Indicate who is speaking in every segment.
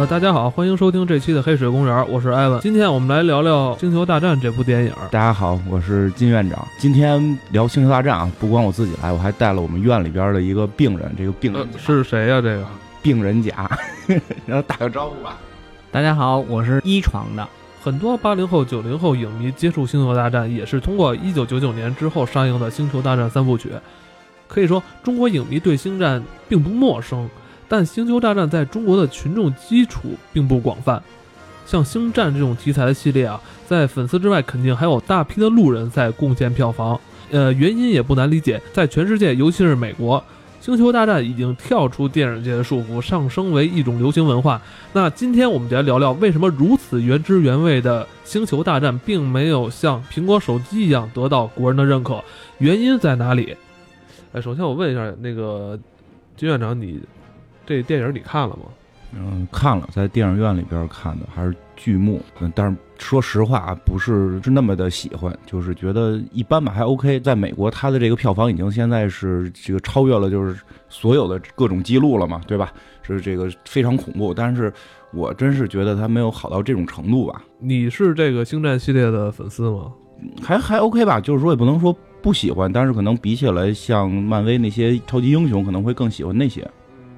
Speaker 1: 呃，大家好，欢迎收听这期的黑水公园，我是艾文。今天我们来聊聊《星球大战》这部电影。
Speaker 2: 大家好，我是金院长。今天聊《星球大战》啊，不光我自己来，我还带了我们院里边的一个病人。这个病人、
Speaker 1: 呃、是谁呀、这个
Speaker 2: 病人甲，然后打个招呼吧。
Speaker 3: 大家好，我是一床的。
Speaker 1: 很多八零后、九零后影迷接触《星球大战》也是通过一九九九年之后上映的《星球大战》三部曲。可以说，中国影迷对星战并不陌生。但《星球大战》在中国的群众基础并不广泛，像《星战》这种题材的系列啊，在粉丝之外，肯定还有大批的路人在贡献票房。呃，原因也不难理解，在全世界，尤其是美国，《星球大战》已经跳出电影界的束缚，上升为一种流行文化。那今天我们就来聊聊，为什么如此原汁原味的《星球大战》并没有像苹果手机一样得到国人的认可，原因在哪里？哎，首先我问一下，那个金院长，你。这电影你看了吗？
Speaker 2: 嗯，看了，在电影院里边看的，还是剧目。嗯，但是说实话，不是是那么的喜欢，就是觉得一般吧，还 OK。在美国，它的这个票房已经现在是这个超越了，就是所有的各种记录了嘛，对吧？是这个非常恐怖。但是我真是觉得它没有好到这种程度吧。
Speaker 1: 你是这个星战系列的粉丝吗？
Speaker 2: 还还 OK 吧，就是说也不能说不喜欢，但是可能比起来，像漫威那些超级英雄，可能会更喜欢那些。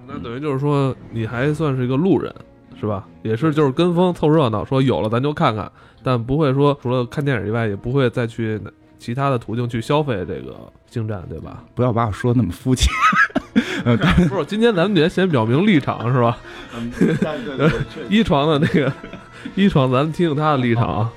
Speaker 1: 那等于就是说，你还算是一个路人，是吧？也是就是跟风凑热闹，说有了咱就看看，但不会说除了看电影以外，也不会再去其他的途径去消费这个星战，对吧？
Speaker 2: 不要把我说那么肤浅。
Speaker 1: 不是，今天咱们得先表明立场，是吧？一 床的那个一床，咱们听听他的立场。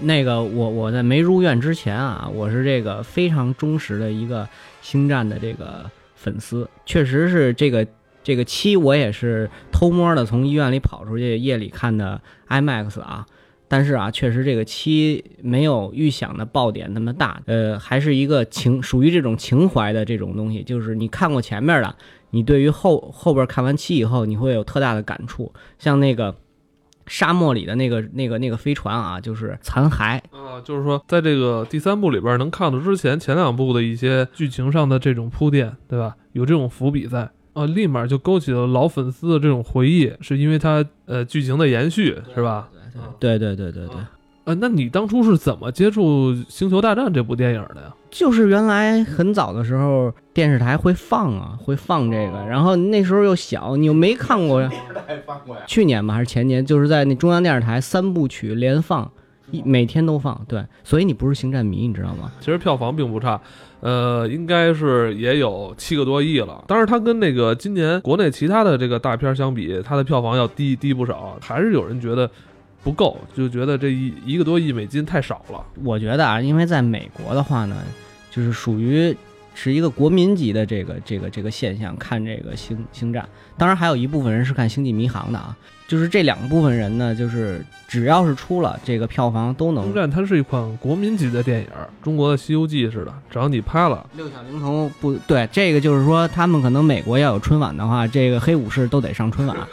Speaker 3: 那个我我在没入院之前啊，我是这个非常忠实的一个星战的这个粉丝，确实是这个。这个七我也是偷摸的从医院里跑出去夜里看的 IMAX 啊，但是啊，确实这个七没有预想的爆点那么大，呃，还是一个情属于这种情怀的这种东西，就是你看过前面的，你对于后后边看完七以后，你会有特大的感触，像那个沙漠里的那个那个那个飞船啊，就是残骸
Speaker 1: 啊，就是说在这个第三部里边能看到之前前两部的一些剧情上的这种铺垫，对吧？有这种伏笔在。啊，立马就勾起了老粉丝的这种回忆，是因为它呃剧情的延续，是吧？
Speaker 3: 对对对对对。
Speaker 1: 呃，那你当初是怎么接触《星球大战》这部电影的呀？
Speaker 3: 就是原来很早的时候，电视台会放啊，会放这个，然后那时候又小，你又没看过呀。
Speaker 2: 电视台放过呀？
Speaker 3: 去年吧，还是前年？就是在那中央电视台三部曲连放，一每天都放。对，所以你不是星战迷，你知道吗？
Speaker 1: 其实票房并不差。呃，应该是也有七个多亿了。当然，它跟那个今年国内其他的这个大片相比，它的票房要低低不少。还是有人觉得不够，就觉得这一一个多亿美金太少了。
Speaker 3: 我觉得啊，因为在美国的话呢，就是属于是一个国民级的这个这个这个现象，看这个星星战。当然，还有一部分人是看星际迷航的啊。就是这两部分人呢，就是只要是出了这个票房都能。
Speaker 1: 星战它是一款国民级的电影，中国的《西游记》似的，只要你拍了，
Speaker 3: 六小龄童不对，这个就是说他们可能美国要有春晚的话，这个黑武士都得上春晚。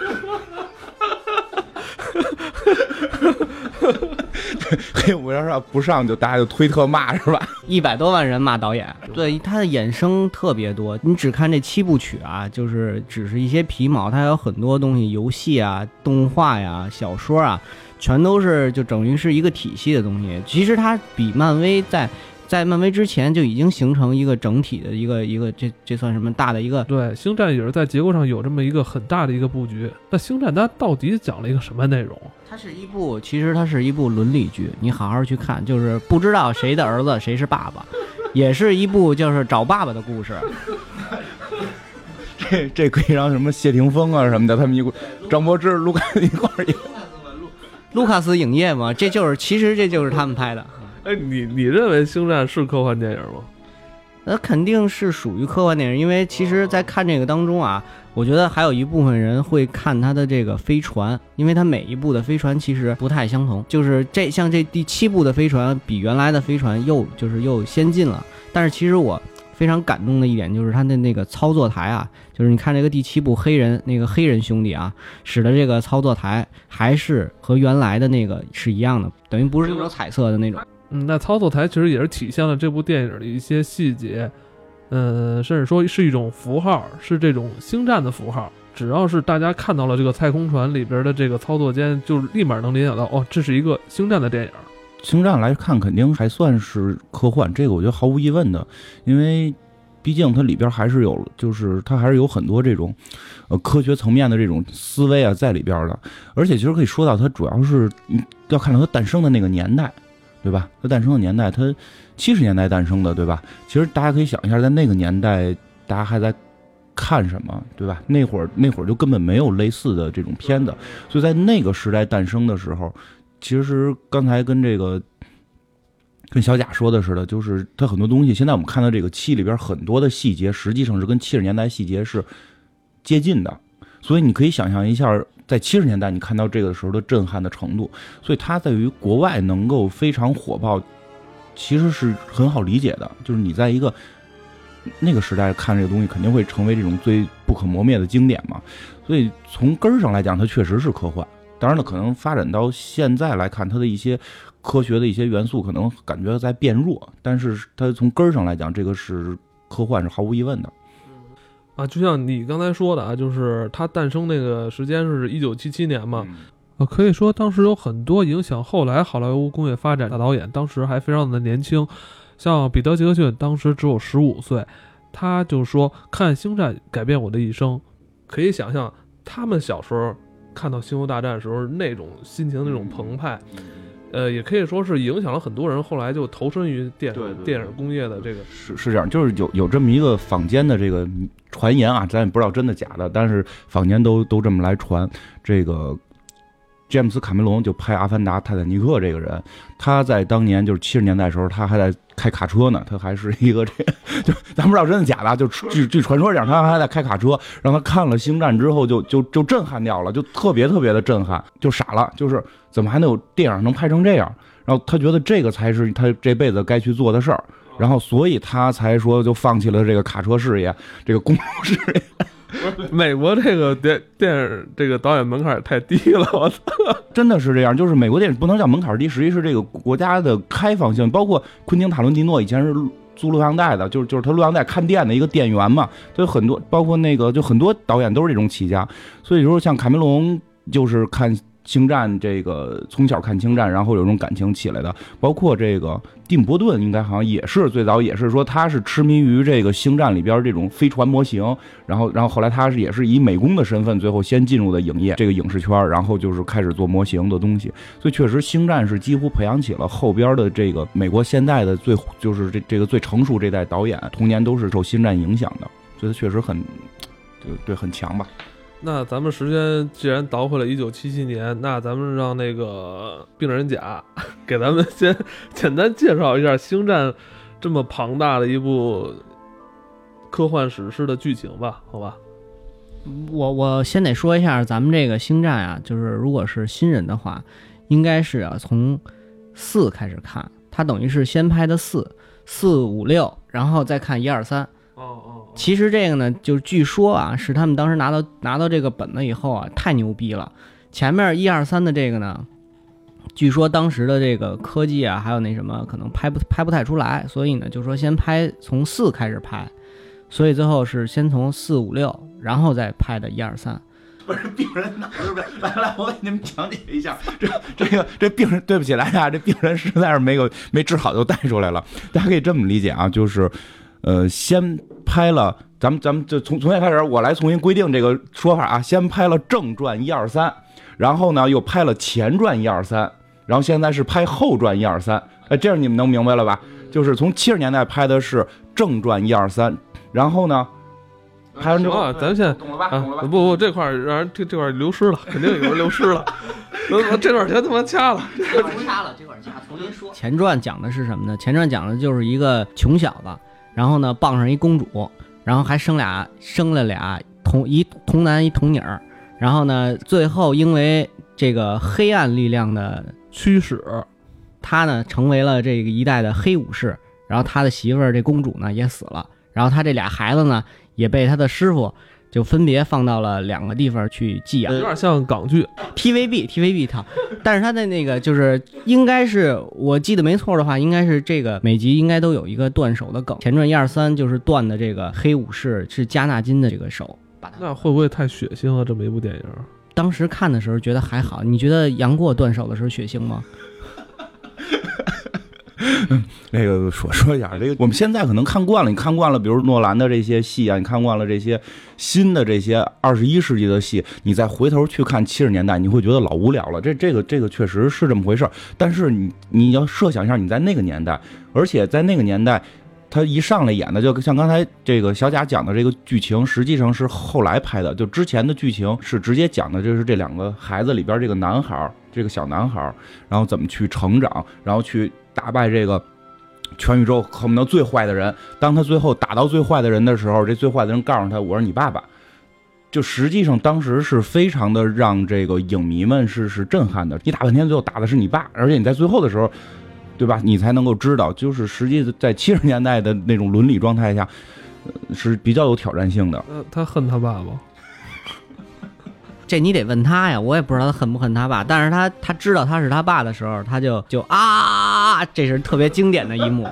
Speaker 2: 黑武士要不上就大家就推特骂是吧？
Speaker 3: 一百多万人骂导演，对他的衍生特别多。你只看这七部曲啊，就是只是一些皮毛，它有很多东西，游戏啊、动画呀、小说啊，全都是就等于是一个体系的东西。其实它比漫威在。在漫威之前就已经形成一个整体的一个一个，这这算什么大的一个？
Speaker 1: 对，星战也是在结构上有这么一个很大的一个布局。那星战它到底讲了一个什么内容？
Speaker 3: 它是一部，其实它是一部伦理剧，你好好去看，就是不知道谁的儿子谁是爸爸，也是一部就是找爸爸的故事。
Speaker 2: 这这可以让什么谢霆锋啊什么的，他们一块张柏芝、卢卡一块儿演。
Speaker 3: 卢卡斯影业嘛，这就是其实这就是他们拍的。
Speaker 1: 哎，你你认为《星战》是科幻电影吗？
Speaker 3: 那肯定是属于科幻电影，因为其实，在看这个当中啊，我觉得还有一部分人会看它的这个飞船，因为它每一部的飞船其实不太相同。就是这像这第七部的飞船比原来的飞船又就是又先进了，但是其实我非常感动的一点就是它的那个操作台啊，就是你看这个第七部黑人那个黑人兄弟啊使的这个操作台还是和原来的那个是一样的，等于不是那种彩色的那种。
Speaker 1: 嗯，那操作台其实也是体现了这部电影的一些细节，嗯，甚至说是一种符号，是这种星战的符号。只要是大家看到了这个太空船里边的这个操作间，就立马能联想到，哦，这是一个星战的电影。
Speaker 2: 星战来看，肯定还算是科幻，这个我觉得毫无疑问的，因为毕竟它里边还是有，就是它还是有很多这种，呃，科学层面的这种思维啊在里边的。而且其实可以说到，它主要是要看到它诞生的那个年代，对吧？它诞生的年代，它七十年代诞生的，对吧？其实大家可以想一下，在那个年代，大家还在看什么，对吧？那会儿那会儿就根本没有类似的这种片子，所以在那个时代诞生的时候。其实刚才跟这个跟小贾说的似的，就是他很多东西，现在我们看到这个七里边很多的细节，实际上是跟七十年代细节是接近的，所以你可以想象一下，在七十年代你看到这个时候的震撼的程度，所以它在于国外能够非常火爆，其实是很好理解的，就是你在一个那个时代看这个东西，肯定会成为这种最不可磨灭的经典嘛，所以从根儿上来讲，它确实是科幻。当然了，可能发展到现在来看，它的一些科学的一些元素可能感觉在变弱，但是它从根儿上来讲，这个是科幻是毫无疑问的。
Speaker 1: 啊，就像你刚才说的啊，就是它诞生那个时间是一九七七年嘛，啊，可以说当时有很多影响后来好莱坞工业发展的导演，当时还非常的年轻，像彼得杰克逊当时只有十五岁，他就说看《星战》改变我的一生，可以想象他们小时候。看到《星球大战》时候那种心情那种澎湃，呃，也可以说是影响了很多人，后来就投身于电电影工业的这个
Speaker 2: 是是这样，就是有有这么一个坊间的这个传言啊，咱也不知道真的假的，但是坊间都都这么来传。这个詹姆斯卡梅隆就拍《阿凡达》《泰坦尼克》这个人，他在当年就是七十年代的时候，他还在。开卡车呢，他还是一个这，就咱不知道真的假的，就据据传说讲，他还在开卡车，让他看了《星战》之后，就就就震撼掉了，就特别特别的震撼，就傻了，就是怎么还能有电影能拍成这样？然后他觉得这个才是他这辈子该去做的事儿，然后所以他才说就放弃了这个卡车事业，这个公路事业。
Speaker 1: 美国这个电电影这个导演门槛太低了，我操！
Speaker 2: 真的是这样，就是美国电影不能叫门槛低，实际是这个国家的开放性。包括昆汀塔伦蒂诺以前是租录像带的，就是就是他录像带看店的一个店员嘛，所以很多包括那个就很多导演都是这种起家。所以说像卡梅隆就是看。星战这个从小看星战，然后有种感情起来的，包括这个蒂姆·波顿，应该好像也是最早也是说他是痴迷于这个星战里边这种飞船模型，然后然后后来他是也是以美工的身份，最后先进入的影业这个影视圈，然后就是开始做模型的东西，所以确实星战是几乎培养起了后边的这个美国现在的最就是这这个最成熟这代导演，童年都是受星战影响的，所以他确实很对对很强吧。
Speaker 1: 那咱们时间既然倒回了一九七七年，那咱们让那个病人甲给咱们先简单介绍一下《星战》这么庞大的一部科幻史诗的剧情吧？好吧。
Speaker 3: 我我先得说一下，咱们这个《星战》啊，就是如果是新人的话，应该是啊从四开始看，它等于是先拍的四四五六，然后再看一二三。
Speaker 1: 哦哦。
Speaker 3: 其实这个呢，就是据说啊，是他们当时拿到拿到这个本子以后啊，太牛逼了。前面一二三的这个呢，据说当时的这个科技啊，还有那什么，可能拍不拍不太出来，所以呢，就说先拍从四开始拍，所以最后是先从四五六，然后再拍的一二三。
Speaker 2: 不是病人哪是不是？来来，我给你们讲解一下，这这个这病人，对不起来啊，这病人实在是没有没治好就带出来了。大家可以这么理解啊，就是。呃，先拍了，咱们咱们就从从现在开始，我来重新规定这个说法啊。先拍了正传一二三，然后呢又拍了前传一二三，然后现在是拍后传一二三。哎，这样你们能明白了吧？就是从七十年代拍的是正传一二三，然后呢，拍完之后，
Speaker 1: 咱现在
Speaker 2: 懂了吧？懂了吧？
Speaker 1: 不不，这块让人这这块流失了，肯定有人流失了。我这段全他妈掐了，
Speaker 3: 这块掐了，这块掐，重新说。前传讲的是什么呢？前传讲的就是一个穷小子。然后呢，傍上一公主，然后还生俩，生了俩童一童男一童女儿。然后呢，最后因为这个黑暗力量的驱使，他呢成为了这个一代的黑武士。然后他的媳妇儿这公主呢也死了。然后他这俩孩子呢也被他的师傅。就分别放到了两个地方去寄养，
Speaker 1: 有点像港剧
Speaker 3: TVB TVB 套，但是它的那个就是应该是我记得没错的话，应该是这个每集应该都有一个断手的梗。前传一二三就是断的这个黑武士是加纳金的这个手，把它
Speaker 1: 那会不会太血腥了？这么一部电影，
Speaker 3: 当时看的时候觉得还好，你觉得杨过断手的时候血腥吗？
Speaker 2: 那个说说一下，这个我们现在可能看惯了，你看惯了，比如诺兰的这些戏啊，你看惯了这些新的这些二十一世纪的戏，你再回头去看七十年代，你会觉得老无聊了。这这个这个确实是这么回事。但是你你要设想一下，你在那个年代，而且在那个年代，他一上来演的，就像刚才这个小贾讲的这个剧情，实际上是后来拍的，就之前的剧情是直接讲的，就是这两个孩子里边这个男孩，这个小男孩，然后怎么去成长，然后去打败这个。全宇宙恨不得最坏的人，当他最后打到最坏的人的时候，这最坏的人告诉他：“我是你爸爸。”就实际上当时是非常的让这个影迷们是是震撼的。你打半天，最后打的是你爸，而且你在最后的时候，对吧？你才能够知道，就是实际在七十年代的那种伦理状态下，是比较有挑战性的。
Speaker 1: 那他恨他爸吗？
Speaker 3: 这你得问他呀，我也不知道他恨不恨他爸，但是他他知道他是他爸的时候，他就就啊，这是特别经典的一幕。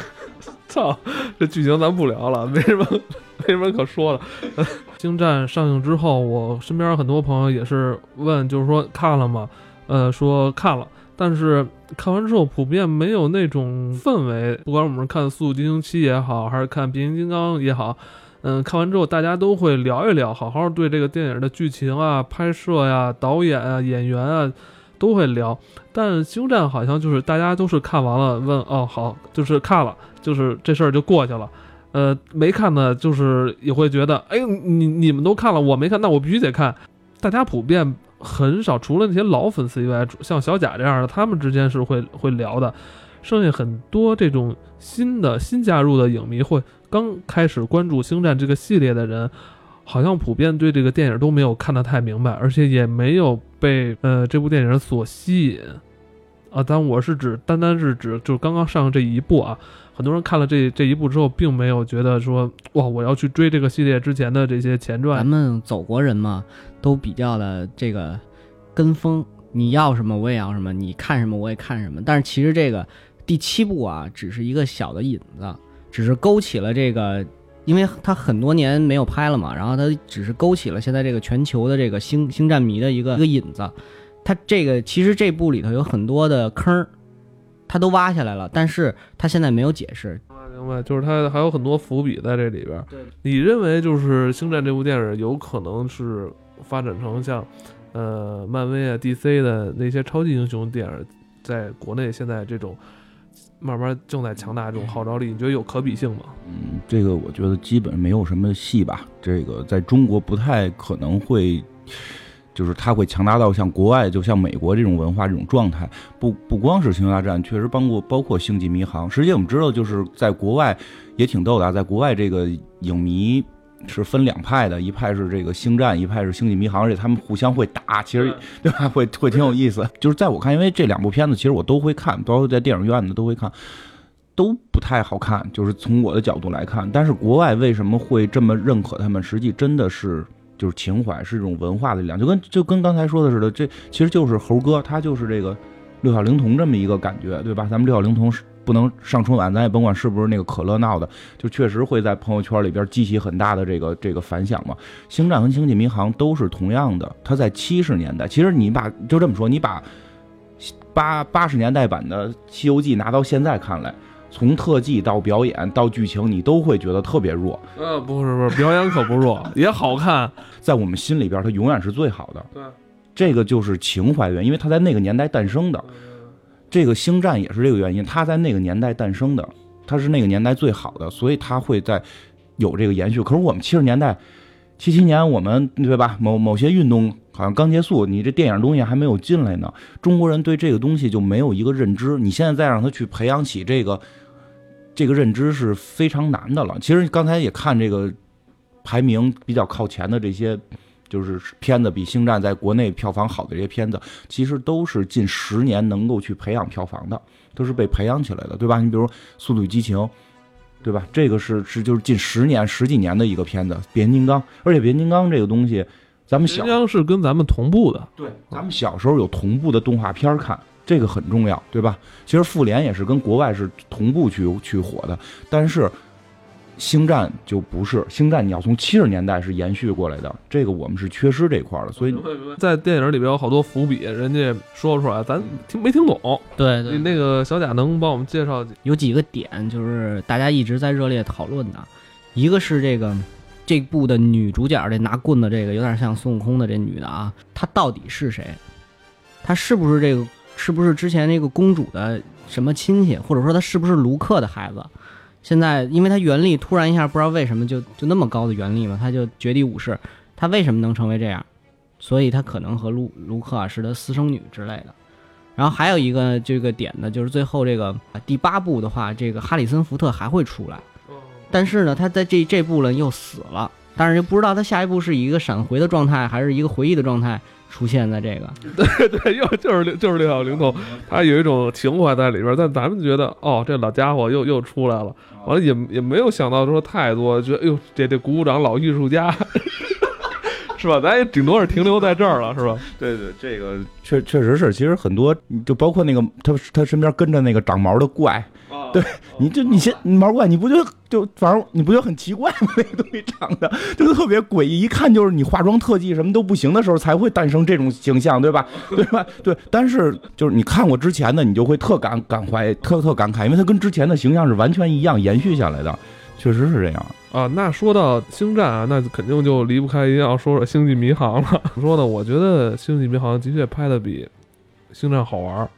Speaker 1: 操，这剧情咱不聊了，没什么 没什么可说的。呃 星战上映之后，我身边很多朋友也是问，就是说看了吗？呃，说看了，但是看完之后普遍没有那种氛围，不管我们是看《速度与激情七》也好，还是看《变形金刚》也好。嗯，看完之后大家都会聊一聊，好好对这个电影的剧情啊、拍摄呀、导演啊、演员啊都会聊。但《星战》好像就是大家都是看完了问哦好，就是看了，就是这事儿就过去了。呃，没看的，就是也会觉得，哎，你你们都看了，我没看，那我必须得看。大家普遍很少，除了那些老粉丝以外，像小贾这样的，他们之间是会会聊的。剩下很多这种新的新加入的影迷会刚开始关注《星战》这个系列的人，好像普遍对这个电影都没有看得太明白，而且也没有被呃这部电影所吸引啊。但我是指单单是指就是刚刚上这一部啊，很多人看了这这一部之后，并没有觉得说哇我要去追这个系列之前的这些前传咱。
Speaker 3: 们走国人嘛，都比较的这个跟风，你要什么我也要什么，你看什么我也看什么。但是其实这个第七部啊，只是一个小的引子，只是勾起了这个，因为他很多年没有拍了嘛，然后他只是勾起了现在这个全球的这个星星战迷的一个一个引子。他这个其实这部里头有很多的坑儿，它都挖下来了，但是他现在没有解释。
Speaker 1: 明白，就是他还有很多伏笔在这里边。
Speaker 3: 对，
Speaker 1: 你认为就是《星战》这部电影有可能是发展成像，呃，漫威啊、DC 的那些超级英雄电影，在国内现在这种慢慢正在强大这种号召力，你觉得有可比性吗？
Speaker 2: 嗯，这个我觉得基本没有什么戏吧。这个在中国不太可能会，就是它会强大到像国外，就像美国这种文化这种状态。不不光是《星球大战》，确实包括包括《星际迷航》。实际我们知道，就是在国外也挺逗的啊，在国外这个影迷。是分两派的，一派是这个星战，一派是星际迷航，而且他们互相会打，其实 对吧？会会挺有意思。就是在我看，因为这两部片子其实我都会看，包括在电影院的都会看，都不太好看。就是从我的角度来看，但是国外为什么会这么认可他们？实际真的是就是情怀，是一种文化的力量。就跟就跟刚才说的似的，这其实就是猴哥，他就是这个六小龄童这么一个感觉，对吧？咱们六小龄童是不能上春晚，咱也甭管是不是那个可乐闹的，就确实会在朋友圈里边激起很大的这个这个反响嘛。星战和星际迷航都是同样的，它在七十年代，其实你把就这么说，你把八八十年代版的《西游记》拿到现在看来，从特技到表演到剧情，你都会觉得特别弱。
Speaker 1: 呃，不是不是，表演可不弱，也好看。
Speaker 2: 在我们心里边，它永远是最好的。
Speaker 1: 对，
Speaker 2: 这个就是情怀的原因，因为它在那个年代诞生的。这个星战也是这个原因，它在那个年代诞生的，它是那个年代最好的，所以它会在有这个延续。可是我们七十年代，七七年我们对吧？某某些运动好像刚结束，你这电影东西还没有进来呢，中国人对这个东西就没有一个认知。你现在再让他去培养起这个这个认知是非常难的了。其实刚才也看这个排名比较靠前的这些。就是片子比《星战》在国内票房好的这些片子，其实都是近十年能够去培养票房的，都是被培养起来的，对吧？你比如《速度与激情》，对吧？这个是是就是近十年十几年的一个片子，《变形金刚》，而且《变形金刚》这个东西，咱们小
Speaker 1: 是跟咱们同步的，
Speaker 2: 对，咱们小时候有同步的动画片看，这个很重要，对吧？其实复联也是跟国外是同步去去火的，但是《星战就不是星战，你要从七十年代是延续过来的，这个我们是缺失这一块儿的，所以
Speaker 1: 在电影里边有好多伏笔，人家说不出来，咱听没听懂。
Speaker 3: 对对，
Speaker 1: 那个小贾能帮我们介绍
Speaker 3: 有几个点，就是大家一直在热烈讨论的，一个是这个这部的女主角这拿棍子这个有点像孙悟空的这女的啊，她到底是谁？她是不是这个？是不是之前那个公主的什么亲戚？或者说她是不是卢克的孩子？现在因为他原力突然一下不知道为什么就就那么高的原力嘛，他就绝地武士，他为什么能成为这样？所以他可能和卢卢克是他私生女之类的。然后还有一个这个点呢，就是最后这个第八部的话，这个哈里森福特还会出来，但是呢，他在这这部呢又死了，但是又不知道他下一步是以一个闪回的状态，还是一个回忆的状态出现在这个。
Speaker 1: 对对，又就是就是六小龄童，他有一种情怀在里边，但咱们觉得哦，这老家伙又又出来了，完了也也没有想到说太多，觉得哎呦，这这鼓鼓掌老艺术家。是吧？咱也顶多是停留在这儿了，是吧？
Speaker 2: 对对，这个确确实是。其实很多，就包括那个他他身边跟着那个长毛的怪，对，你就你先毛怪，你不就就反正你不就很奇怪吗？那个东西长得就特别诡异，一看就是你化妆特技什么都不行的时候才会诞生这种形象，对吧？对吧？对。但是就是你看过之前的，你就会特感感怀，特特感慨，因为它跟之前的形象是完全一样，延续下来的，确实是这样。
Speaker 1: 啊，那说到星战啊，那肯定就离不开一定要说说星际迷航了。怎 么说呢？我觉得星际迷航的确拍的比星战好玩。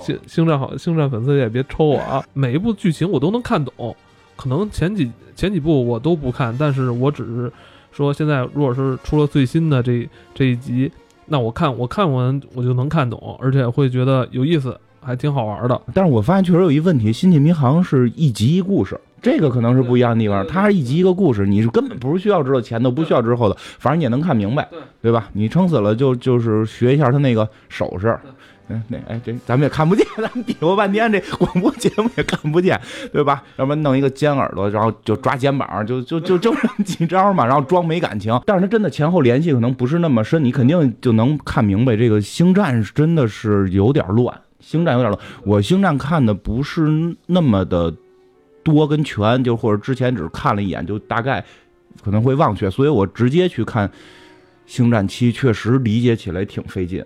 Speaker 1: 星星战好，星战粉丝也别抽我啊！每一部剧情我都能看懂，可能前几前几部我都不看，但是我只是说现在如果是出了最新的这这一集，那我看我看完我就能看懂，而且会觉得有意思，还挺好玩的。
Speaker 2: 但是我发现确实有一问题，星际迷航是一集一故事。这个可能是不一样的地方，它是一集一个故事，你是根本不是需要知道前头，不需要之后的，反正你也能看明白，对吧？你撑死了就就是学一下他那个手势，嗯，那哎这咱们也看不见，咱们比划半天，这广播节目也看不见，对吧？要不然弄一个尖耳朵，然后就抓肩膀，就就就就这么几招嘛，然后装没感情。但是他真的前后联系可能不是那么深，你肯定就能看明白。这个星战真的是有点乱，星战有点乱。我星战看的不是那么的。多跟全就或者之前只是看了一眼就大概可能会忘却，所以我直接去看《星战七》，确实理解起来挺费劲，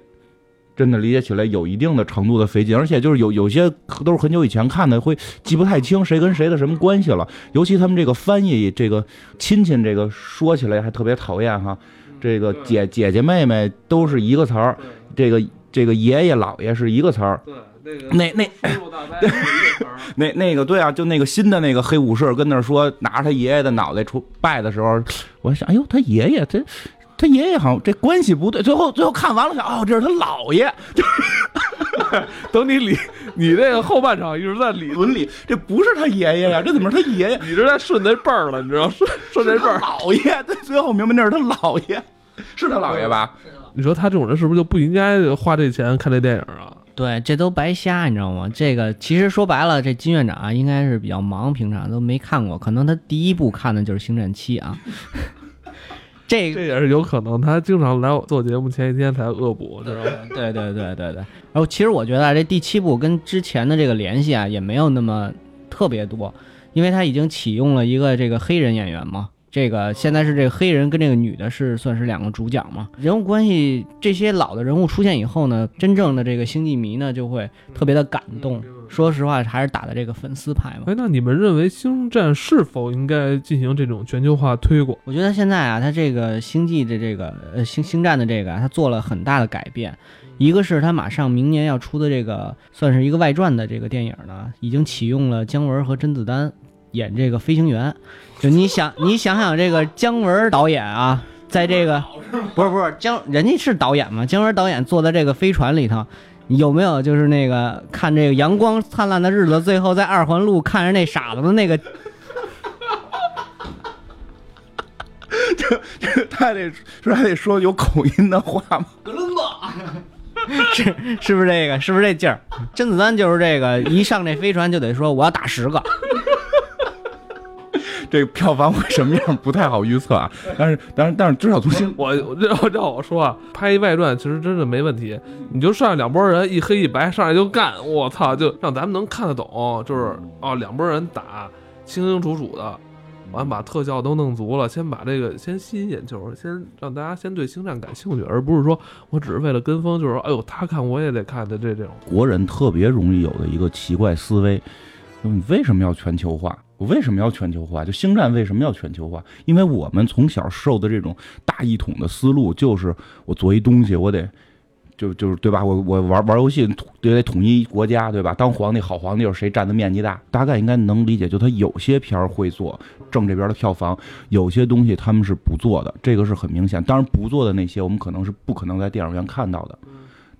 Speaker 2: 真的理解起来有一定的程度的费劲，而且就是有有些都是很久以前看的，会记不太清谁跟谁的什么关系了。尤其他们这个翻译，这个亲戚这个说起来还特别讨厌哈，这个姐姐姐妹妹都是一个词儿，这个这个爷爷姥爷是一个词儿。那那那那那个 对啊，就那个新的那个黑武士跟那说拿着他爷爷的脑袋出拜的时候，我想，哎呦，他爷爷他他爷爷好像这关系不对。最后最后看完了，想哦，这是他姥爷。
Speaker 1: 等你理你这个后半场一直在理
Speaker 2: 伦理，这不是他爷爷呀，这怎么是他爷爷？
Speaker 1: 你这在顺那辈儿了，你知道顺顺这辈儿。
Speaker 2: 姥爷，最后明白那是他姥爷，是他姥爷吧？
Speaker 1: 你说他这种人是不是就不应该花这钱看这电影啊？
Speaker 3: 对，这都白瞎，你知道吗？这个其实说白了，这金院长啊，应该是比较忙，平常都没看过，可能他第一部看的就是《星战七》啊。这
Speaker 1: 这也是有可能，他经常来我做节目前一天才恶补，知道吗？
Speaker 3: 对对对对对。然后其实我觉得这第七部跟之前的这个联系啊，也没有那么特别多，因为他已经启用了一个这个黑人演员嘛。这个现在是这个黑人跟这个女的是算是两个主角嘛？人物关系这些老的人物出现以后呢，真正的这个星际迷呢就会特别的感动。说实话，还是打的这个粉丝牌嘛。
Speaker 1: 哎，那你们认为星战是否应该进行这种全球化推广？
Speaker 3: 我觉得现在啊，它这个星际的这个呃星星战的这个，啊它做了很大的改变。一个是它马上明年要出的这个算是一个外传的这个电影呢，已经启用了姜文和甄子丹演这个飞行员。就你想，你想想这个姜文导演啊，在这个不是不是姜，人家是导演嘛？姜文导演坐在这个飞船里头，有没有就是那个看这个阳光灿烂的日子，最后在二环路看着那傻子的那个？
Speaker 2: 这这他得说还得说有口音的话吗？
Speaker 3: 格伦巴，是是不是这个？是不是这劲儿？甄子丹就是这个，一上这飞船就得说我要打十个。
Speaker 2: 这个票房会什么样不太好预测啊，但是但是但是至少从新
Speaker 1: 我让让我说啊，拍一外传其实真的没问题，你就上来两拨人一黑一白上来就干，我操，就让咱们能看得懂，就是哦两拨人打清清楚楚的，完把特效都弄足了，先把这个先吸引眼球，先让大家先对星战感兴趣，而不是说我只是为了跟风，就是说，哎呦，他看我也得看的这这种。
Speaker 2: 国人特别容易有的一个奇怪思维，你为什么要全球化？我为什么要全球化？就星战为什么要全球化？因为我们从小受的这种大一统的思路，就是我做一东西，我得就就是对吧？我我玩玩游戏得得统一国家，对吧？当皇帝好皇帝就是谁占的面积大，大概应该能理解。就他有些片儿会做挣这边的票房，有些东西他们是不做的，这个是很明显。当然不做的那些，我们可能是不可能在电影院看到的。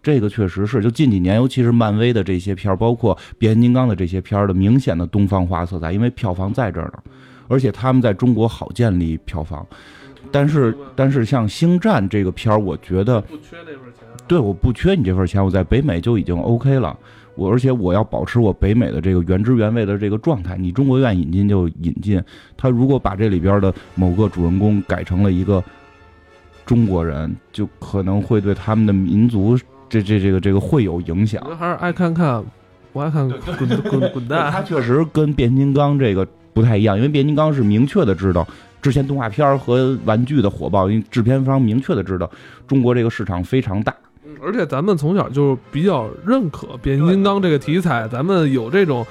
Speaker 2: 这个确实是，就近几年，尤其是漫威的这些片儿，包括变形金刚的这些片儿的明显的东方化色彩，因为票房在这儿呢，而且他们在中国好建立票房。但是，但是像星战这个片儿，我觉得
Speaker 1: 不缺那份钱。
Speaker 2: 对，我不缺你这份钱，我在北美就已经 OK 了。我而且我要保持我北美的这个原汁原味的这个状态。你中国愿意引进就引进，他如果把这里边的某个主人公改成了一个中国人，就可能会对他们的民族。这这这个这个会有影响，
Speaker 1: 还是爱看看，不爱看滚滚滚蛋。
Speaker 2: 他确实跟变形金刚这个不太一样，因为变形金刚是明确的知道之前动画片和玩具的火爆，因为制片方明确的知道中国这个市场非常大。
Speaker 1: 而且咱们从小就比较认可变形金刚这个题材，咱们有这种，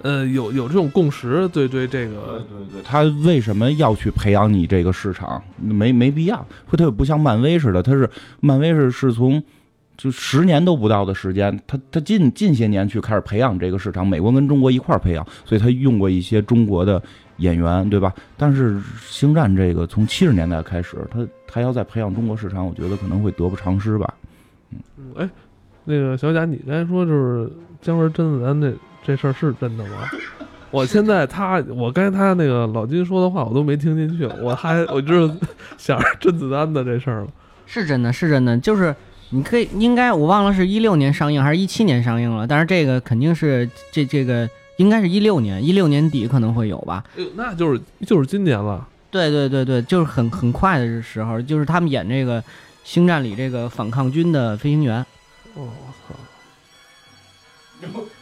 Speaker 1: 呃，有有这种共识。对对，这个
Speaker 2: 对对，他为什么要去培养你这个市场？没没必要，会他不像漫威似的，他是漫威是是从。就十年都不到的时间，他他近近些年去开始培养这个市场，美国跟中国一块儿培养，所以他用过一些中国的演员，对吧？但是星战这个从七十年代开始，他他要再培养中国市场，我觉得可能会得不偿失吧。
Speaker 1: 嗯，哎，那个小贾，你刚才说就是姜文甄子丹这这事儿是真的吗？我现在他，我刚才他那个老金说的话我都没听进去，我还我就是 想着甄子丹的这事儿了。
Speaker 3: 是真的，是真的，就是。你可以应该我忘了是一六年上映还是一七年上映了，但是这个肯定是这这个应该是一六年，一六年底可能会有吧？
Speaker 1: 哎呦，那就是就是今年了。
Speaker 3: 对对对对，就是很很快的时候，就是他们演这个《星战》里这个反抗军的飞行员。
Speaker 1: 哦，我操！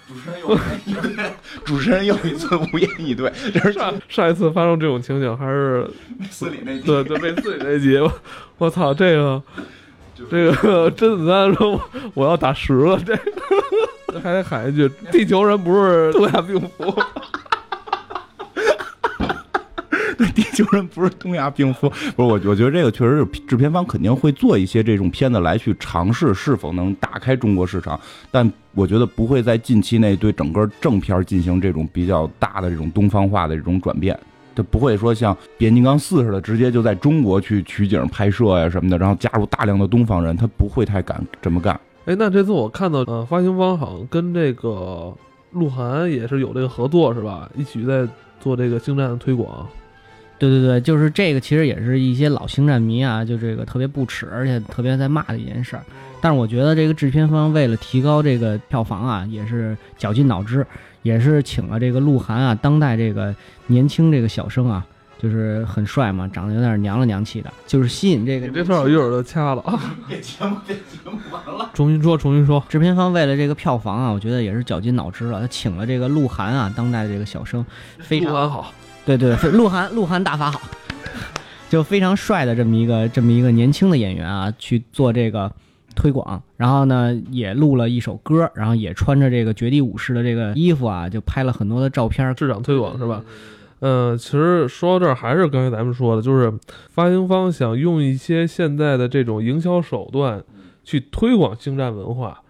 Speaker 2: 主持人又 主持人又一次无言以对。就是
Speaker 1: 上上一次发生这种情景还是
Speaker 2: 斯里那集？
Speaker 1: 对对，被斯里那集。我操，这个。这个 甄子丹说：“我要打十了。”这还得喊一句：“地球人不是 东亚病夫。”
Speaker 2: 对，地球人不是东亚病夫。不是我，我觉得这个确实是制片方肯定会做一些这种片子来去尝试是否能打开中国市场，但我觉得不会在近期内对整个正片进行这种比较大的这种东方化的这种转变。他不会说像《变形金刚四》似的，直接就在中国去取景拍摄呀什么的，然后加入大量的东方人，他不会太敢这么干。
Speaker 1: 哎，那这次我看到，呃，发行方好像跟这个鹿晗也是有这个合作，是吧？一起在做这个星战的推广。
Speaker 3: 对对对，就是这个，其实也是一些老星战迷啊，就这个特别不耻，而且特别在骂的一件事儿。但是我觉得这个制片方为了提高这个票房啊，也是绞尽脑汁。也是请了这个鹿晗啊，当代这个年轻这个小生啊，就是很帅嘛，长得有点娘了娘气的，就是吸引这个。
Speaker 1: 你这段我一会儿就掐了啊！
Speaker 2: 别节目，别节目完了。
Speaker 1: 重新说，重新说。
Speaker 3: 制片方为了这个票房啊，我觉得也是绞尽脑汁了。他请了这个鹿晗啊，当代这个小生，非常
Speaker 1: 鹿晗好。
Speaker 3: 对对，鹿晗鹿晗大法好，就非常帅的这么一个这么一个年轻的演员啊，去做这个。推广，然后呢，也录了一首歌，然后也穿着这个绝地武士的这个衣服啊，就拍了很多的照片，
Speaker 1: 市场推广是吧？嗯，其实说到这儿，还是刚才咱们说的，就是发行方想用一些现在的这种营销手段去推广星战文化，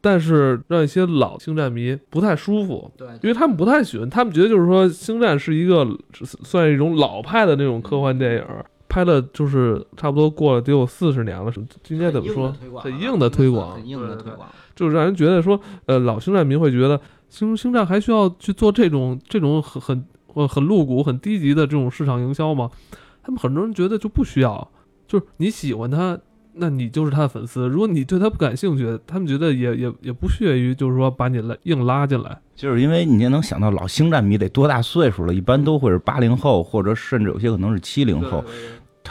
Speaker 1: 但是让一些老星战迷不太舒服，
Speaker 3: 对，
Speaker 1: 因为他们不太喜欢，他们觉得就是说星战是一个算一种老派的那种科幻电影。拍了就是差不多过了得有四十年了，是应该怎么说？很硬的推广，
Speaker 3: 很硬的推广，
Speaker 1: 就是让人觉得说，呃，老星战迷会觉得星星战还需要去做这种这种很很很露骨、很低级的这种市场营销吗？他们很多人觉得就不需要，就是你喜欢他，那你就是他的粉丝。如果你对他不感兴趣，他们觉得也也也不屑于就是说把你来硬拉进来。
Speaker 2: 就是因为你也能想到老星战迷得多大岁数了，一般都会是八零后，或者甚至有些可能是七零后。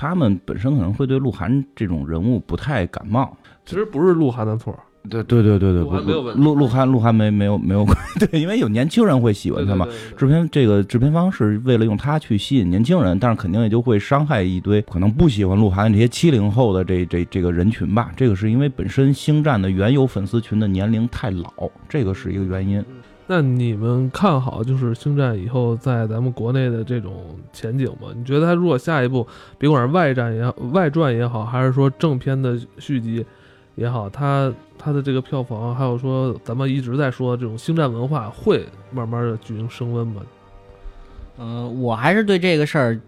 Speaker 2: 他们本身可能会对鹿晗这种人物不太感冒。
Speaker 1: 其实不是鹿晗的错，
Speaker 2: 对对对对对，
Speaker 1: 鹿晗没有问题
Speaker 2: 鹿鹿晗鹿晗没没有没有 对，因为有年轻人会喜欢他嘛。
Speaker 1: 对对对对
Speaker 2: 制片这个制片方是为了用他去吸引年轻人，但是肯定也就会伤害一堆可能不喜欢鹿晗这些七零后的这这这个人群吧。这个是因为本身星战的原有粉丝群的年龄太老，这个是一个原因。
Speaker 1: 那你们看好就是星战以后在咱们国内的这种前景吗？你觉得它如果下一步，别管是外战也好、外传也好，还是说正片的续集也好，它它的这个票房，还有说咱们一直在说这种星战文化会慢慢的举行升温吗？
Speaker 3: 嗯、我还是对这个事儿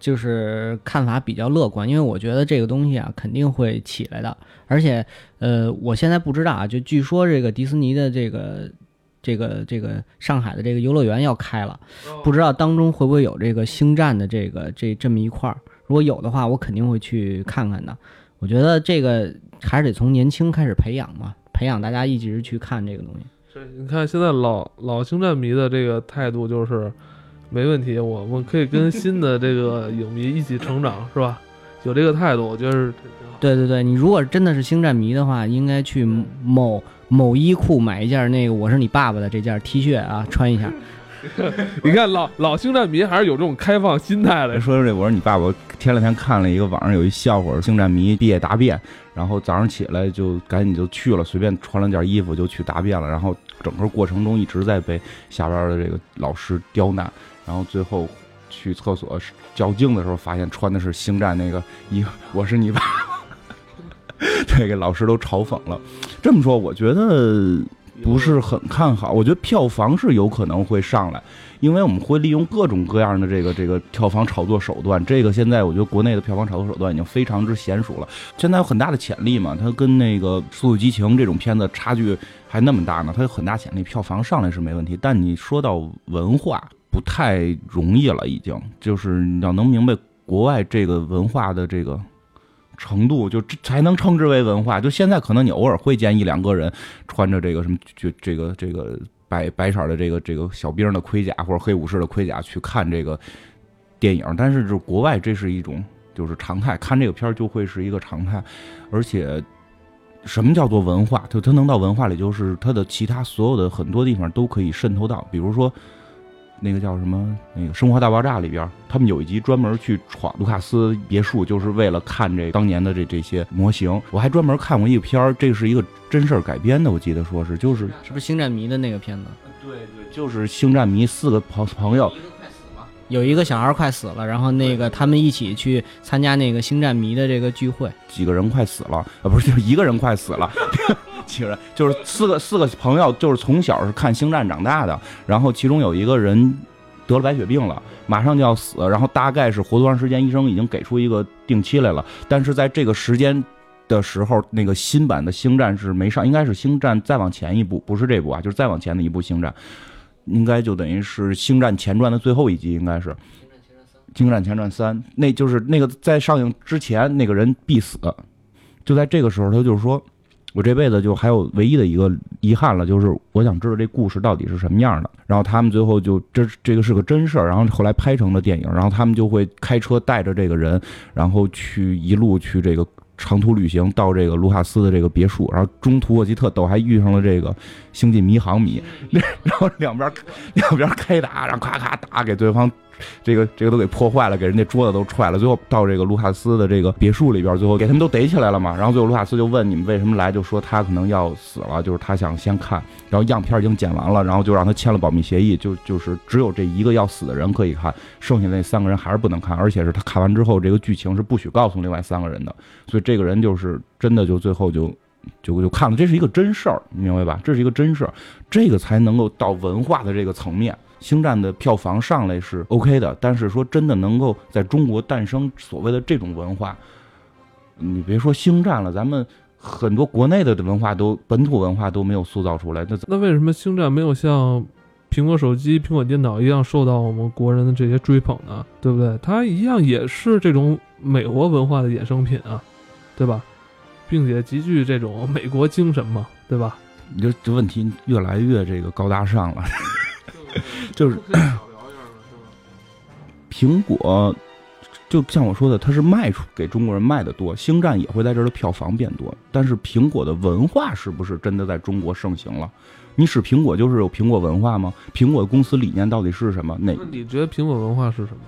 Speaker 3: 就是看法比较乐观，因为我觉得这个东西啊肯定会起来的，而且呃，我现在不知道啊，就据说这个迪士尼的这个这个这个上海的这个游乐园要开了，不知道当中会不会有这个星战的这个这这么一块儿，如果有的话，我肯定会去看看的。我觉得这个还是得从年轻开始培养嘛，培养大家一直去看这个东西。
Speaker 1: 是，你看现在老老星战迷的这个态度就是，没问题，我们可以跟新的这个影迷一起成长，是吧？有这个态度，我觉得是挺好。
Speaker 3: 对对对，你如果真的是星战迷的话，应该去某某衣库买一件那个“我是你爸爸”的这件 T 恤啊，穿一下。
Speaker 1: 你看老老星战迷还是有这种开放心态的，
Speaker 2: 说说这，我说你爸，我前两天看了一个网上有一笑话，星战迷毕业答辩，然后早上起来就赶紧就去了，随便穿了件衣服就去答辩了，然后整个过程中一直在被下边的这个老师刁难，然后最后去厕所较劲的时候，发现穿的是星战那个衣服，我是你爸，这个老师都嘲讽了。这么说，我觉得不是很看好，我觉得票房是有可能会上来。因为我们会利用各种各样的这个这个票房炒作手段，这个现在我觉得国内的票房炒作手段已经非常之娴熟了，现在有很大的潜力嘛，它跟那个《速度与激情》这种片子差距还那么大呢，它有很大潜力，票房上来是没问题，但你说到文化不太容易了，已经就是你要能明白国外这个文化的这个。程度就才能称之为文化。就现在可能你偶尔会见一两个人穿着这个什么就这个这个白白色的这个这个小兵的盔甲或者黑武士的盔甲去看这个电影，但是就国外这是一种就是常态，看这个片儿就会是一个常态，而且。什么叫做文化？就它能到文化里，就是它的其他所有的很多地方都可以渗透到，比如说那个叫什么那个《生活大爆炸》里边，他们有一集专门去闯卢卡斯别墅，就是为了看这当年的这这些模型。我还专门看过一个片儿，这是一个真事儿改编的，我记得说是就是
Speaker 3: 是不是星战迷的那个片子？
Speaker 2: 对对，就是星战迷四个朋朋友，
Speaker 3: 有一个小孩快死了，然后那个他们一起去参加那个星战迷的这个聚会。
Speaker 2: 几个人快死了，啊，不是，就一个人快死了。几个人就是四个四个朋友，就是从小是看星战长大的，然后其中有一个人得了白血病了，马上就要死，然后大概是活多长时间，医生已经给出一个定期来了，但是在这个时间的时候，那个新版的星战是没上，应该是星战再往前一部，不是这部啊，就是再往前的一部星战，应该就等于是星战前传的最后一集，应该是。星战前传三，那就是那个在上映之前那个人必死，就在这个时候，他就是说，我这辈子就还有唯一的一个遗憾了，就是我想知道这故事到底是什么样的。然后他们最后就这这个是个真事儿，然后后来拍成了电影，然后他们就会开车带着这个人，然后去一路去这个长途旅行到这个卢卡斯的这个别墅，然后中途我记特逗，还遇上了这个星际迷航迷，然后两边两边开打，然后咔咔打给对方。这个这个都给破坏了，给人家桌子都踹了。最后到这个卢卡斯的这个别墅里边，最后给他们都逮起来了嘛。然后最后卢卡斯就问你们为什么来，就说他可能要死了，就是他想先看。然后样片已经剪完了，然后就让他签了保密协议，就就是只有这一个要死的人可以看，剩下那三个人还是不能看。而且是他看完之后，这个剧情是不许告诉另外三个人的。所以这个人就是真的就最后就就就看了，这是一个真事儿，你明白吧？这是一个真事儿，这个才能够到文化的这个层面。星战的票房上来是 OK 的，但是说真的能够在中国诞生所谓的这种文化，你别说星战了，咱们很多国内的文化都本土文化都没有塑造出来，那
Speaker 1: 那为什么星战没有像苹果手机、苹果电脑一样受到我们国人的这些追捧呢？对不对？它一样也是这种美国文化的衍生品啊，对吧？并且极具这种美国精神嘛，对吧？
Speaker 2: 你这这问题越来越这个高大上了。就是苹果就像我说的，它是卖出给中国人卖的多，星战也会在这儿的票房变多。但是苹果的文化是不是真的在中国盛行了？你使苹果就是有苹果文化吗？苹果的公司理念到底是什么？哪
Speaker 1: 那你觉得苹果文化是什么？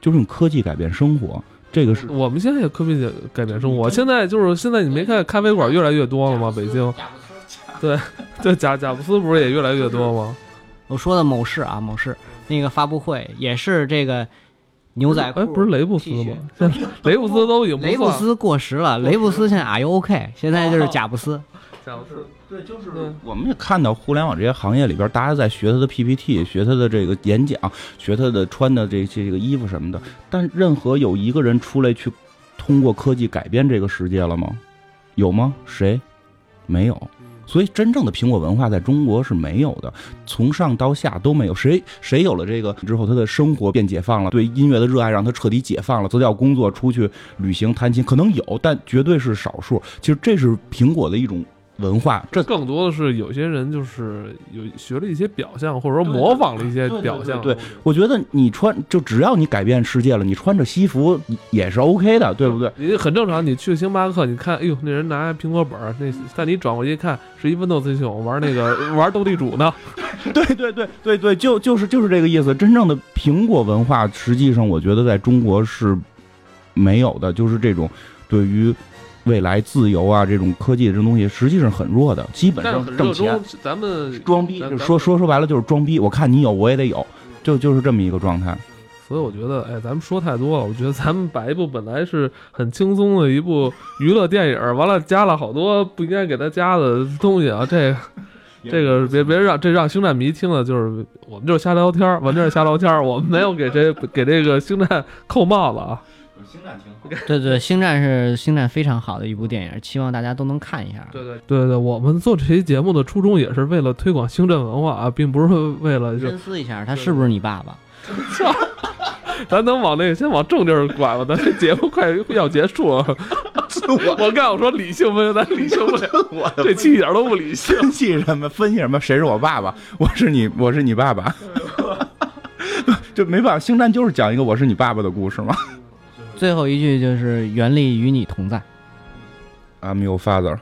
Speaker 2: 就是用科技改变生活，这个是
Speaker 1: 我们现在也科技改变生活，现在就是现在你没看咖啡馆越来越多了吗？北京，对对，贾贾布斯不是也越来越多吗？
Speaker 3: 我说的某市啊，某市那个发布会也是这个牛仔裤，
Speaker 1: 哎，不是雷布斯吗？现在雷布斯都已经
Speaker 3: 雷布斯过时了，雷布斯现在 Are you OK？现在就是贾布斯。
Speaker 1: 贾布斯，
Speaker 2: 对，就是
Speaker 1: 对
Speaker 2: 我们也看到互联网这些行业里边，大家在学他的 PPT，学他的这个演讲，学他的穿的这些这个衣服什么的。但任何有一个人出来去通过科技改变这个世界了吗？有吗？谁？没有。所以真正的苹果文化在中国是没有的，从上到下都没有。谁谁有了这个之后，他的生活变解放了，对音乐的热爱让他彻底解放了，辞掉工作出去旅行弹琴，可能有，但绝对是少数。其实这是苹果的一种文化，这
Speaker 1: 更多的是有些人就是有学了一些表象，或者说模仿了一些表象。
Speaker 2: 对对我觉得你穿就只要你改变世界了，你穿着西服也是 OK 的，对不对？
Speaker 1: 你很正常。你去星巴克，你看，哎呦，那人拿苹果本儿，那但你转过去一看，是一 Windows 系统，玩那个 玩斗地主呢。
Speaker 2: 对对对对对，就就是就是这个意思。真正的苹果文化，实际上我觉得在中国是没有的，就是这种对于未来自由啊这种科技的这种东西，实际上很弱的，基本上挣钱。，
Speaker 1: 咱们
Speaker 2: 装逼，就说说说白了就是装逼。我看你有，我也得有，就就是这么一个状态。
Speaker 1: 所以我觉得，哎，咱们说太多了。我觉得咱们把一部本来是很轻松的一部娱乐电影，完了加了好多不应该给他加的东西啊。这个，这个别别让这让星战迷听了，就是我们就是瞎聊天儿，完全是瞎聊天儿，我们没有给这给这个星战扣帽子啊。
Speaker 2: 星战挺好。
Speaker 3: 对对，星战是星战非常好的一部电影，希望大家都能看一下。
Speaker 1: 对对对对，我们做这期节目的初衷也是为了推广星战文化啊，并不是为了就
Speaker 3: 深思一下，他是不是你爸爸？
Speaker 1: 咱能往那个先往正地儿拐吧，咱这节目快要结束了。我刚我说理性分析，咱理性不了，
Speaker 2: 我
Speaker 1: 这期一点都不理性。
Speaker 2: 分析什么？分析什么？谁是我爸爸？我是你，我是你爸爸。就没办法，星战就是讲一个我是你爸爸的故事嘛。
Speaker 3: 最后一句就是“原力与你同在
Speaker 2: I'm your father。